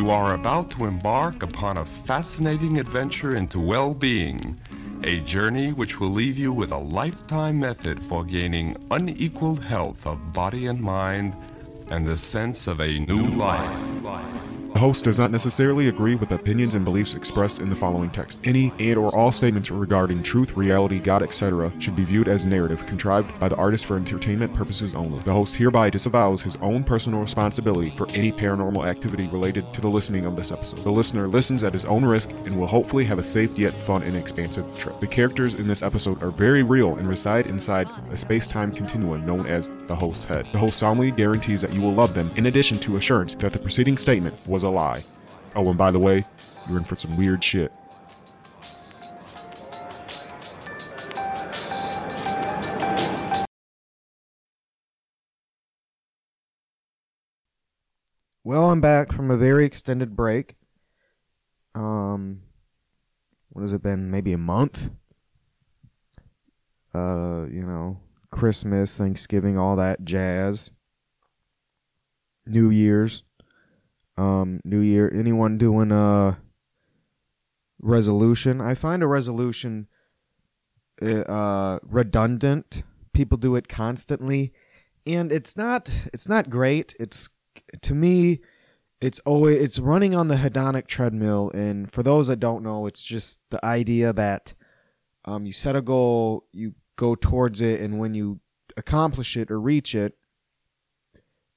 You are about to embark upon a fascinating adventure into well being, a journey which will leave you with a lifetime method for gaining unequaled health of body and mind and the sense of a new life. The host does not necessarily agree with opinions and beliefs expressed in the following text. Any and or all statements regarding truth, reality, God, etc. should be viewed as narrative contrived by the artist for entertainment purposes only. The host hereby disavows his own personal responsibility for any paranormal activity related to the listening of this episode. The listener listens at his own risk and will hopefully have a safe yet fun and expansive trip. The characters in this episode are very real and reside inside a space-time continuum known as the host's head. The host solemnly guarantees that you will love them in addition to assurance that the preceding statement was a Oh, and by the way, you're in for some weird shit. Well, I'm back from a very extended break. Um, what has it been? Maybe a month. Uh, you know, Christmas, Thanksgiving, all that jazz. New Year's. Um, New Year. Anyone doing a resolution? I find a resolution uh redundant. People do it constantly, and it's not. It's not great. It's to me. It's always it's running on the hedonic treadmill, and for those that don't know, it's just the idea that um, you set a goal, you go towards it, and when you accomplish it or reach it,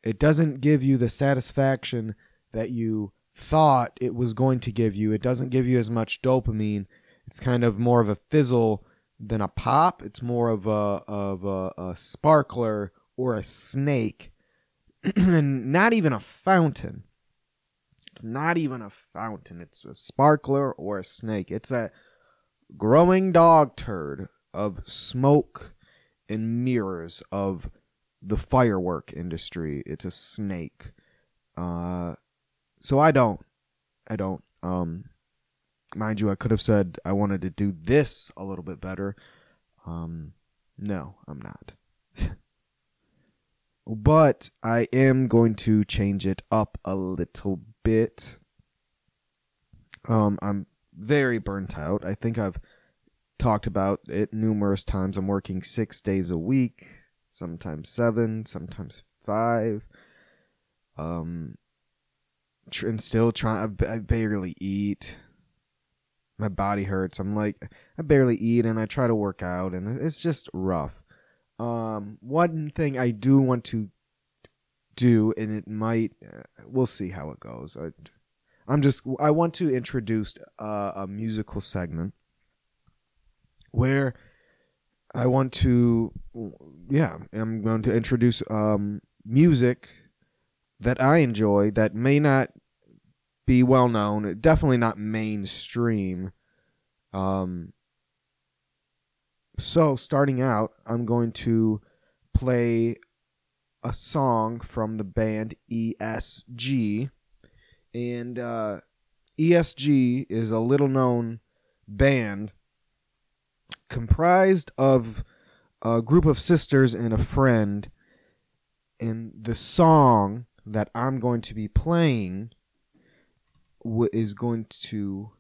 it doesn't give you the satisfaction that you thought it was going to give you. It doesn't give you as much dopamine. It's kind of more of a fizzle than a pop. It's more of a of a, a sparkler or a snake, and not even a fountain. It's not even a fountain. It's a sparkler or a snake. It's a growing dog turd of smoke and mirrors of the firework industry. It's a snake. Uh, so I don't. I don't. Um, mind you, I could have said I wanted to do this a little bit better. Um, no, I'm not. but I am going to change it up a little bit. Um, I'm very burnt out. I think I've talked about it numerous times. I'm working six days a week, sometimes seven, sometimes five. Um, tr- and still trying. I barely eat. My body hurts. I'm like, I barely eat, and I try to work out, and it's just rough. Um, one thing I do want to do, and it might, uh, we'll see how it goes. I, I'm just, I want to introduce uh, a musical segment where I want to, yeah, I'm going to introduce um, music that I enjoy that may not be well known, definitely not mainstream. Um, so, starting out, I'm going to play a song from the band ESG. And uh, ESG is a little known band comprised of a group of sisters and a friend. And the song that I'm going to be playing w- is going to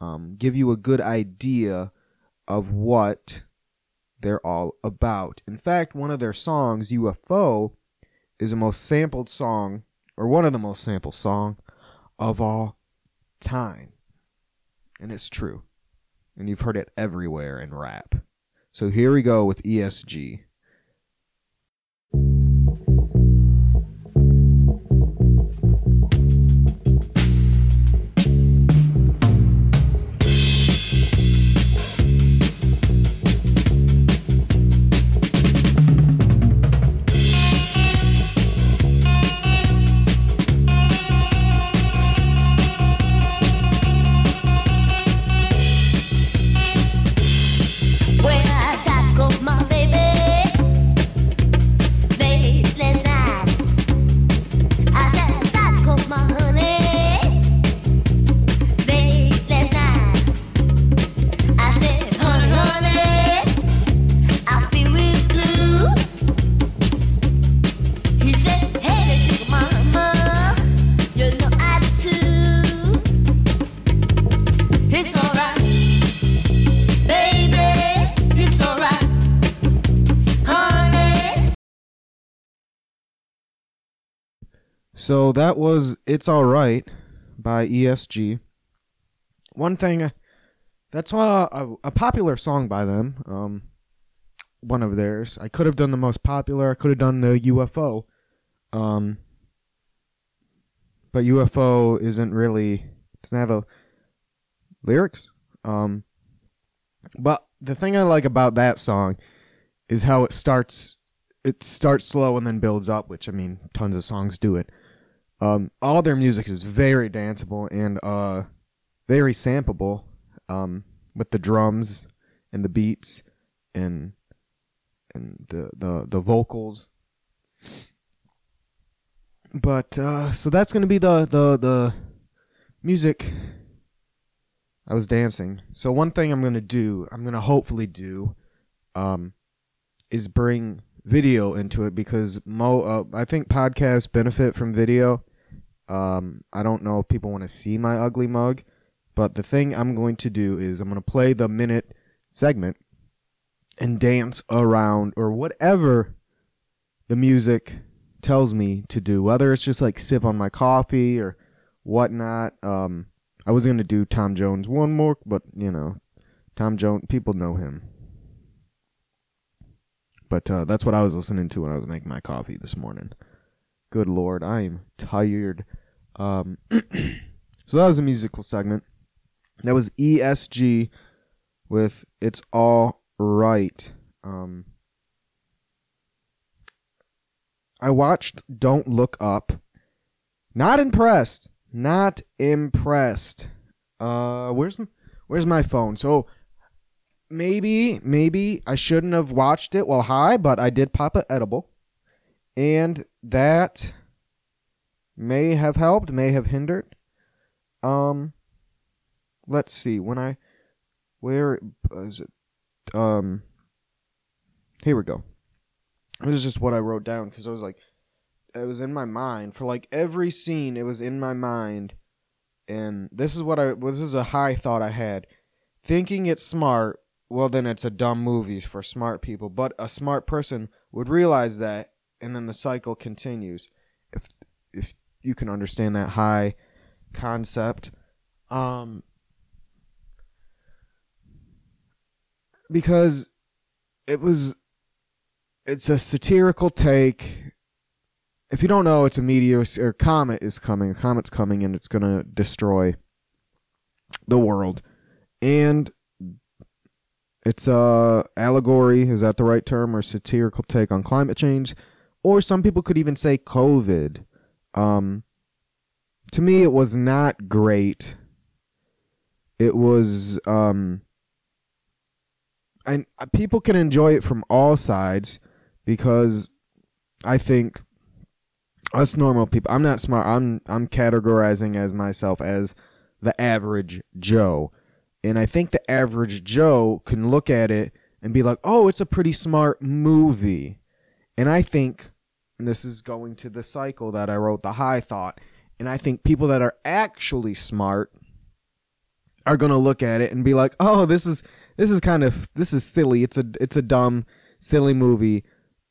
um, give you a good idea of what they're all about. In fact, one of their songs, UFO, is the most sampled song, or one of the most sampled song of all time. And it's true. And you've heard it everywhere in rap. So here we go with ESG. So that was It's Alright by ESG. One thing, uh, that's a, a popular song by them. Um, one of theirs. I could have done the most popular. I could have done the UFO. Um, but UFO isn't really doesn't have a lyrics. Um, but the thing I like about that song is how it starts. It starts slow and then builds up, which I mean, tons of songs do it. Um, all their music is very danceable and uh, very sampleable um, with the drums and the beats and and the the, the vocals. But uh, so that's gonna be the the the music. I was dancing. So one thing I'm gonna do, I'm gonna hopefully do, um, is bring video into it because mo uh, I think podcasts benefit from video. Um, I don't know if people want to see my ugly mug, but the thing I'm going to do is I'm going to play the minute segment and dance around or whatever the music tells me to do, whether it's just like sip on my coffee or whatnot. Um, I was gonna do Tom Jones one more, but you know, Tom Jones, people know him. But uh, that's what I was listening to when I was making my coffee this morning. Good lord, I'm tired. Um, so that was a musical segment. That was ESG with "It's All Right." Um, I watched Don't Look Up. Not impressed. Not impressed. Uh, where's where's my phone? So maybe maybe I shouldn't have watched it while high, but I did pop an edible, and that may have helped, may have hindered. Um, let's see. When I where is it? Um, here we go. This is just what I wrote down because I was like, it was in my mind for like every scene. It was in my mind, and this is what I. This is a high thought I had. Thinking it's smart, well then it's a dumb movie for smart people. But a smart person would realize that, and then the cycle continues. You can understand that high concept, um, because it was it's a satirical take. If you don't know, it's a meteor or comet is coming. A comet's coming and it's going to destroy the world. And it's a allegory, is that the right term or satirical take on climate change? Or some people could even say COVID. Um to me it was not great. It was um and people can enjoy it from all sides because I think us normal people I'm not smart I'm I'm categorizing as myself as the average Joe. And I think the average Joe can look at it and be like, "Oh, it's a pretty smart movie." And I think and this is going to the cycle that I wrote the high thought, and I think people that are actually smart are going to look at it and be like, "Oh, this is this is kind of this is silly. It's a it's a dumb, silly movie."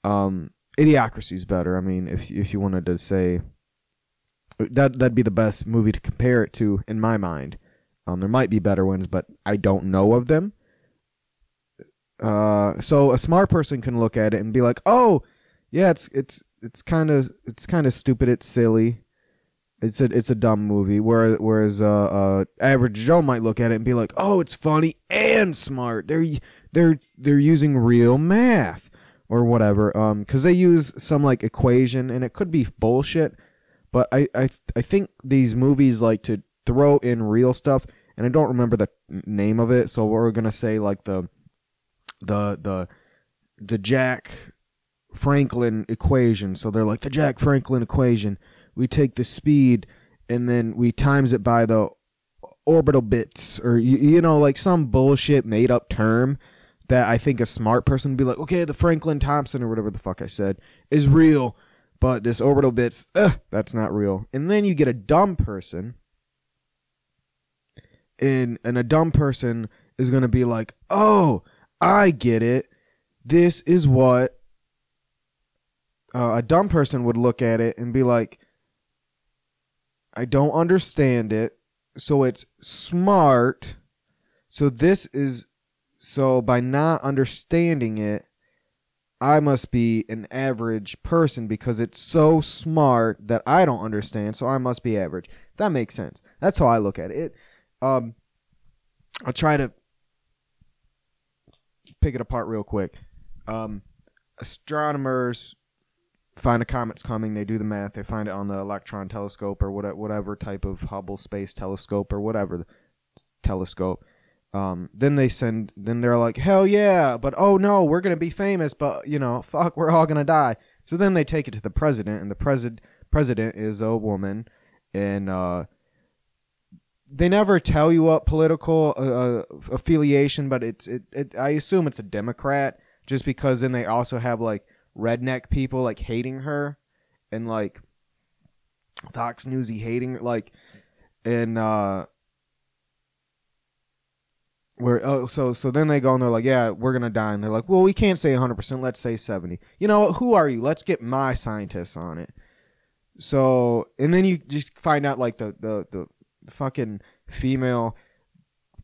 Um, Idiocracy's better. I mean, if if you wanted to say that that'd be the best movie to compare it to in my mind. Um, there might be better ones, but I don't know of them. Uh, so a smart person can look at it and be like, "Oh, yeah, it's it's it's kind of it's kind of stupid. It's silly. It's a it's a dumb movie." Whereas whereas uh, uh, average Joe might look at it and be like, "Oh, it's funny and smart. They're they're they're using real math." or whatever um because they use some like equation and it could be bullshit but I, I i think these movies like to throw in real stuff and i don't remember the name of it so we're gonna say like the the the the jack franklin equation so they're like the jack franklin equation we take the speed and then we times it by the orbital bits or you, you know like some bullshit made up term that I think a smart person would be like, okay, the Franklin Thompson or whatever the fuck I said is real, but this orbital bits, ugh, that's not real. And then you get a dumb person, and and a dumb person is gonna be like, oh, I get it. This is what uh, a dumb person would look at it and be like, I don't understand it. So it's smart. So this is so by not understanding it, I must be an average person because it's so smart that I don't understand, so I must be average. That makes sense. That's how I look at it. it um, I'll try to pick it apart real quick. Um, astronomers find a comet's coming. They do the math. They find it on the electron telescope or whatever type of Hubble Space Telescope or whatever telescope. Um, then they send. Then they're like, "Hell yeah!" But oh no, we're gonna be famous. But you know, fuck, we're all gonna die. So then they take it to the president, and the president president is a woman, and uh, they never tell you what political uh, uh, affiliation, but it's it, it. I assume it's a Democrat, just because then they also have like redneck people like hating her, and like Fox Newsy hating her, like, and uh, where oh so so then they go and they're like yeah we're gonna die. And they're like well we can't say 100% let's say 70 you know who are you? Let's get my scientists on it. So and then you just find out like the the the fucking female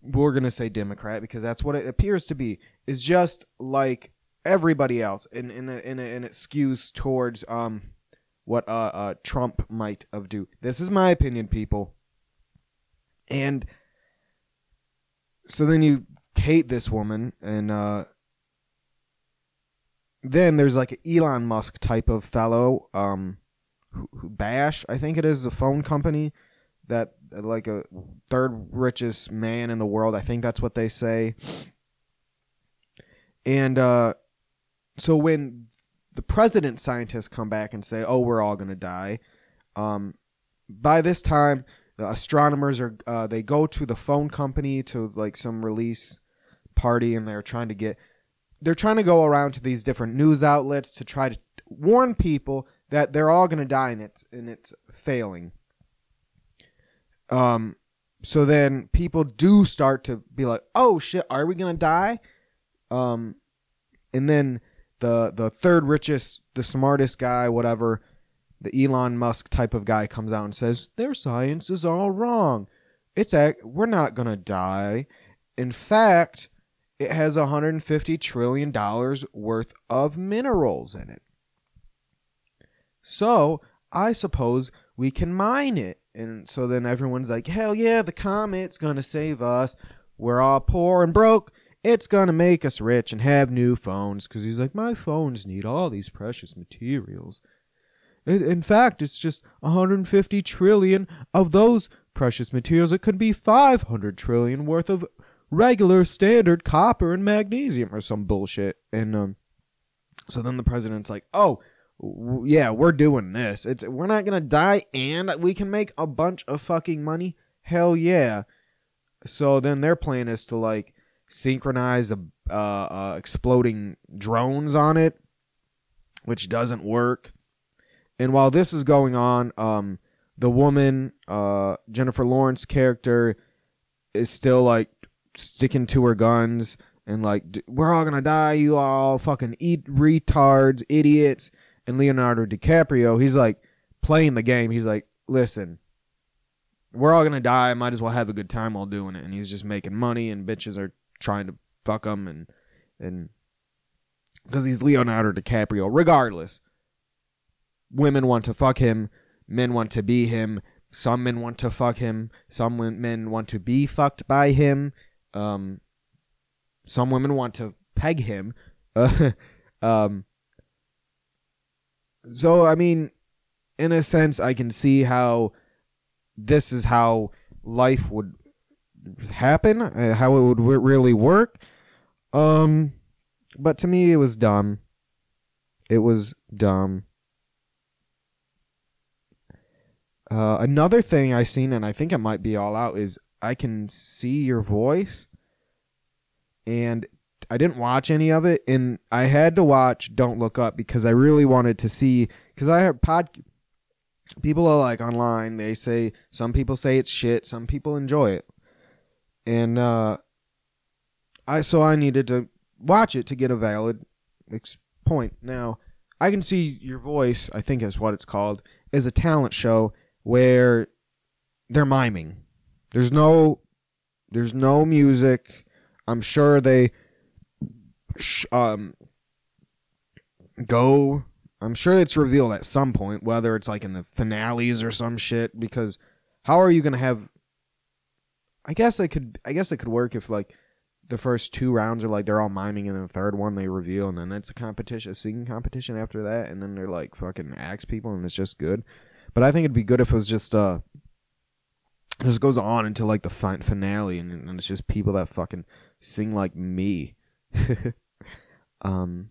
we're gonna say democrat because that's what it appears to be. Is just like everybody else and and, and, and it skews towards um what uh, uh trump might have do. This is my opinion people. And so then you hate this woman and uh then there's like an Elon Musk type of fellow um who, who Bash I think it is a phone company that like a third richest man in the world I think that's what they say. And uh so when the president scientists come back and say oh we're all going to die um by this time the astronomers are uh, they go to the phone company to like some release party and they're trying to get they're trying to go around to these different news outlets to try to warn people that they're all going to die and it's and it's failing. Um so then people do start to be like oh shit are we going to die? Um and then the the third richest the smartest guy whatever the Elon Musk type of guy comes out and says their science is all wrong. It's a, we're not to die. In fact, it has 150 trillion dollars worth of minerals in it. So, I suppose we can mine it. And so then everyone's like, "Hell yeah, the comet's to save us. We're all poor and broke. It's to make us rich and have new phones cuz he's like, "My phones need all these precious materials." In fact, it's just 150 trillion of those precious materials. It could be 500 trillion worth of regular standard copper and magnesium or some bullshit. And um, so then the president's like, "Oh, w- yeah, we're doing this. It's we're not gonna die, and we can make a bunch of fucking money. Hell yeah!" So then their plan is to like synchronize a, uh, uh, exploding drones on it, which doesn't work. And while this is going on, um, the woman, uh, Jennifer Lawrence character, is still like sticking to her guns and like we're all gonna die. You all fucking eat retards, idiots. And Leonardo DiCaprio, he's like playing the game. He's like, listen, we're all gonna die. I Might as well have a good time while doing it. And he's just making money, and bitches are trying to fuck him, and and because he's Leonardo DiCaprio. Regardless, women want to fuck him, men want to be him, some men want to fuck him, some men want to be fucked by him, um, some women want to peg him. Uh, um, so, I mean, in a sense, I can see how this is how life would happen, uh, how it would really work. Um, but to me, it was dumb. It was dumb. Uh, another thing I seen, and I think it might be all out, is I can see your voice, and I didn't watch any of it, and I had to watch Don't Look Up because I really wanted to see because I have pod. People are like online. They say some people say it's shit. Some people enjoy it, and uh, I so I needed to watch it to get a valid ex- point. Now I can see your voice. I think is what it's called is a talent show where they're miming. There's no there's no music. I'm sure they um go I'm sure it's revealed at some point whether it's like in the finales or some shit because how are you going to have I guess it could I guess it could work if like the first two rounds are like they're all miming and then the third one they reveal and then it's a competition a singing competition after that and then they're like fucking axe people and it's just good. But I think it'd be good if it was just uh just goes on until like the fi- finale and, and it's just people that fucking sing like me. um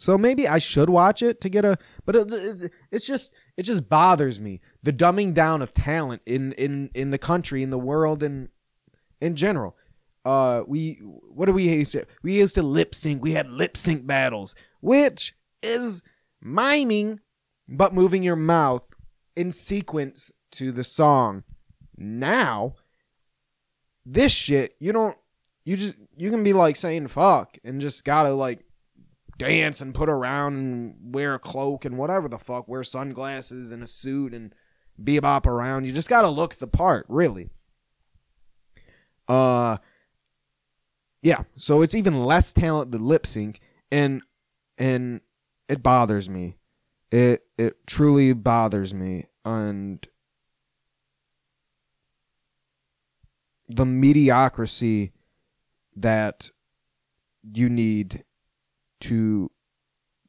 so maybe I should watch it to get a but it, it, it's just it just bothers me the dumbing down of talent in in in the country in the world and in general. Uh we what do we used to we used to lip sync we had lip sync battles which is miming but moving your mouth in sequence to the song. Now this shit you don't you just you can be like saying fuck and just gotta like dance and put around and wear a cloak and whatever the fuck wear sunglasses and a suit and bebop around. You just gotta look the part really. Uh yeah so it's even less talent than lip sync and and it bothers me. It it truly bothers me and the mediocrity that you need to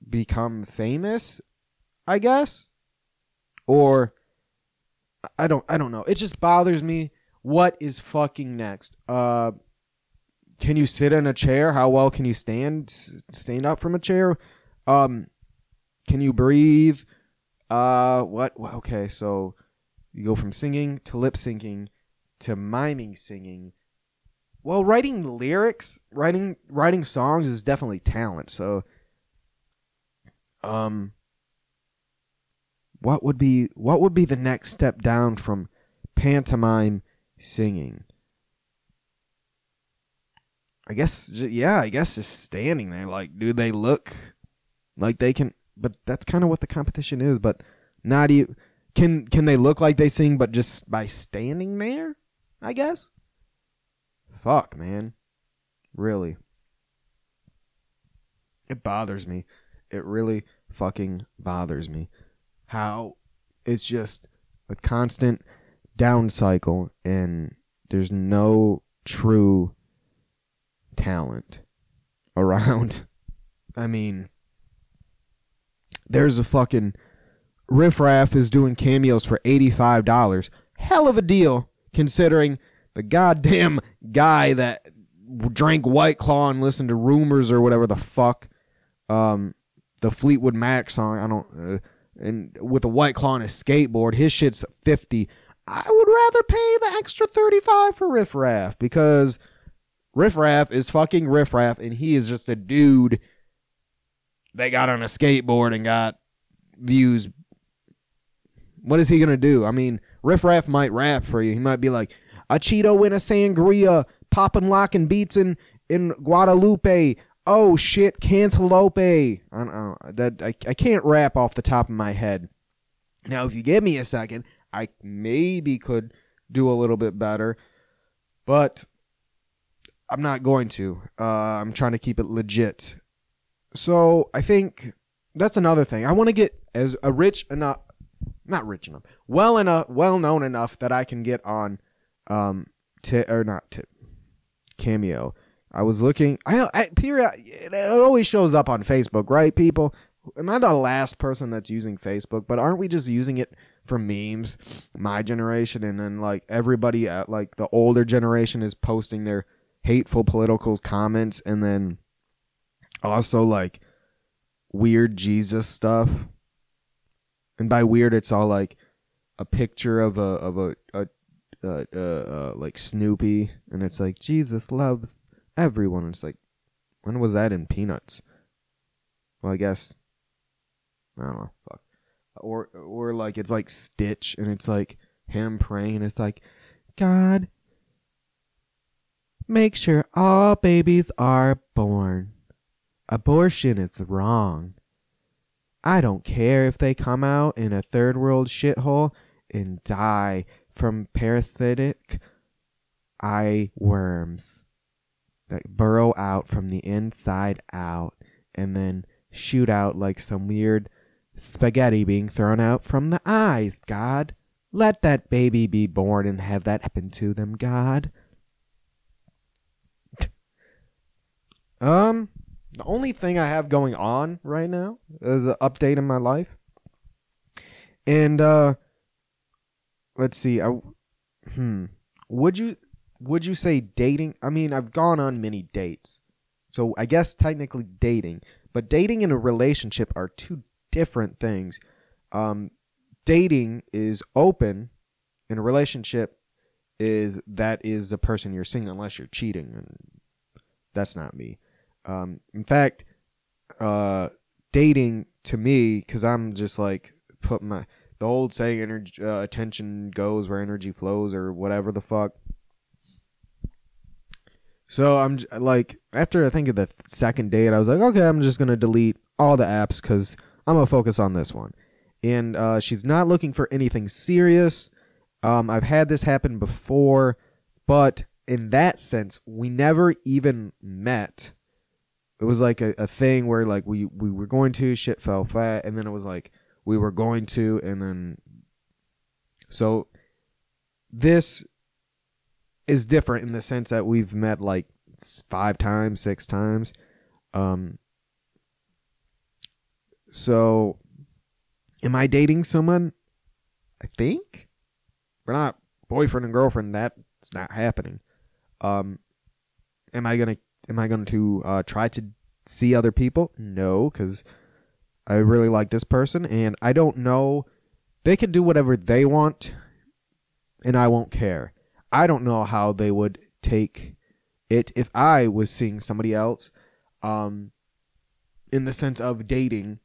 become famous, I guess? Or I don't I don't know. It just bothers me. What is fucking next? Uh can you sit in a chair? How well can you stand stand up from a chair? Um can you breathe? Uh what okay, so you go from singing to lip syncing to miming singing. Well, writing lyrics, writing writing songs is definitely talent. So, um, what would be what would be the next step down from pantomime singing? I guess, yeah, I guess just standing there. Like, do they look like they can? But that's kind of what the competition is. But not you. Can can they look like they sing, but just by standing there? I guess. Fuck, man. Really. It bothers me. It really fucking bothers me. How it's just a constant down cycle and there's no true talent around. I mean, there's a fucking Riff Raff is doing cameos for $85. Hell of a deal considering the goddamn guy that drank White Claw and listened to rumors or whatever the fuck, um, the Fleetwood Mac song. I don't, uh, and with a White Claw on his skateboard, his shit's fifty. I would rather pay the extra thirty five for Riff Raff because Riff Raff is fucking Riff Raff, and he is just a dude. They got on a skateboard and got views. What is he gonna do? I mean, Riff Raff might rap for you. He might be like, a Cheeto in a sangria, popping locking beats in, in Guadalupe. Oh shit, cantaloupe. I don't know. That I, I can't rap off the top of my head. Now, if you give me a second, I maybe could do a little bit better, but I'm not going to. Uh, I'm trying to keep it legit. So I think that's another thing. I want to get as a rich enough, not rich enough, well enough, well known enough that I can get on um tip or not tip cameo. I was looking. I, I period. It always shows up on Facebook, right? People, am I the last person that's using Facebook? But aren't we just using it for memes? My generation, and then like everybody at like the older generation is posting their hateful political comments, and then also like weird Jesus stuff. And by weird, it's all like a picture of a of a, a uh, uh, uh, like Snoopy, and it's like Jesus loves everyone. It's like, when was that in Peanuts? Well, I guess I don't know. Fuck. Or or like it's like Stitch, and it's like him praying. It's like, God, make sure all babies are born. Abortion is wrong. I don't care if they come out in a third world shithole and die from parasitic eye worms that burrow out from the inside out and then shoot out like some weird spaghetti being thrown out from the eyes, God. Let that baby be born and have that happen to them, God. um, the only thing I have going on right now is an update in my life. And uh let's see. I hmm. Would you would you say dating? I mean, I've gone on many dates. So I guess technically dating, but dating and a relationship are two different things. Um dating is open and a relationship is that is the person you're seeing unless you're cheating and that's not me. Um, in fact, uh, dating to me, because I'm just like put my the old saying, energy, uh, attention goes where energy flows, or whatever the fuck. So I'm j- like, after I think of the th- second date, I was like, okay, I'm just gonna delete all the apps because I'm gonna focus on this one. And uh, she's not looking for anything serious. Um, I've had this happen before, but in that sense, we never even met it was like a, a thing where like we we were going to shit fell flat and then it was like we were going to and then so this is different in the sense that we've met like five times six times. Um so am i dating someone? I think. We're not boyfriend and girlfriend. That's not happening. Um am i gonna am I going to uh, try to see other people? No, because I really like this person, and I don't know. They can do whatever they want, and I won't care. I don't know how they would take it if I was seeing somebody else, um, in the sense of dating.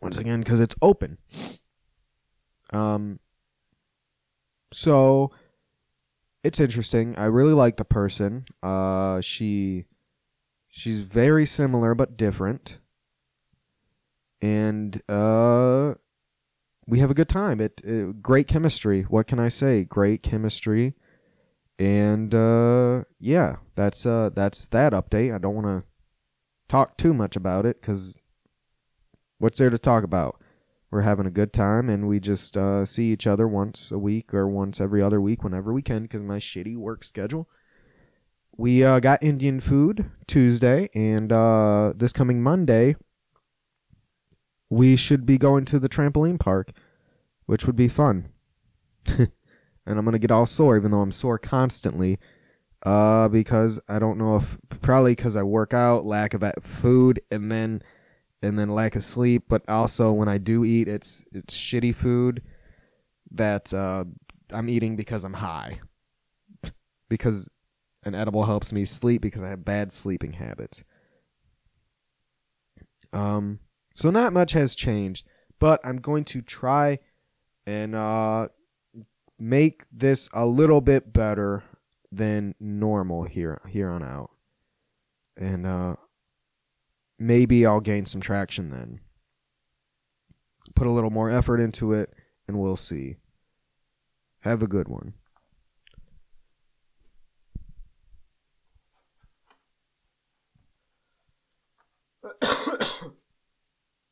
Once again, because it's open. Um. So it's interesting. I really like the person. Uh, she, she's very similar but different, and uh, we have a good time. It, it great chemistry. What can I say? Great chemistry, and uh, yeah, that's uh, that's that update. I don't want to talk too much about it because what's there to talk about? We're having a good time, and we just uh, see each other once a week or once every other week whenever we can because my shitty work schedule. We uh, got Indian food Tuesday, and uh, this coming Monday, we should be going to the trampoline park, which would be fun. and I'm gonna get all sore, even though I'm sore constantly, uh, because I don't know if probably because I work out, lack of food, and then and then lack of sleep. But also when I do eat, it's it's shitty food that uh, I'm eating because I'm high. because an edible helps me sleep because I have bad sleeping habits. Um, so not much has changed, but I'm going to try and uh, make this a little bit better than normal here here on out. And uh, maybe I'll gain some traction then. Put a little more effort into it, and we'll see. Have a good one.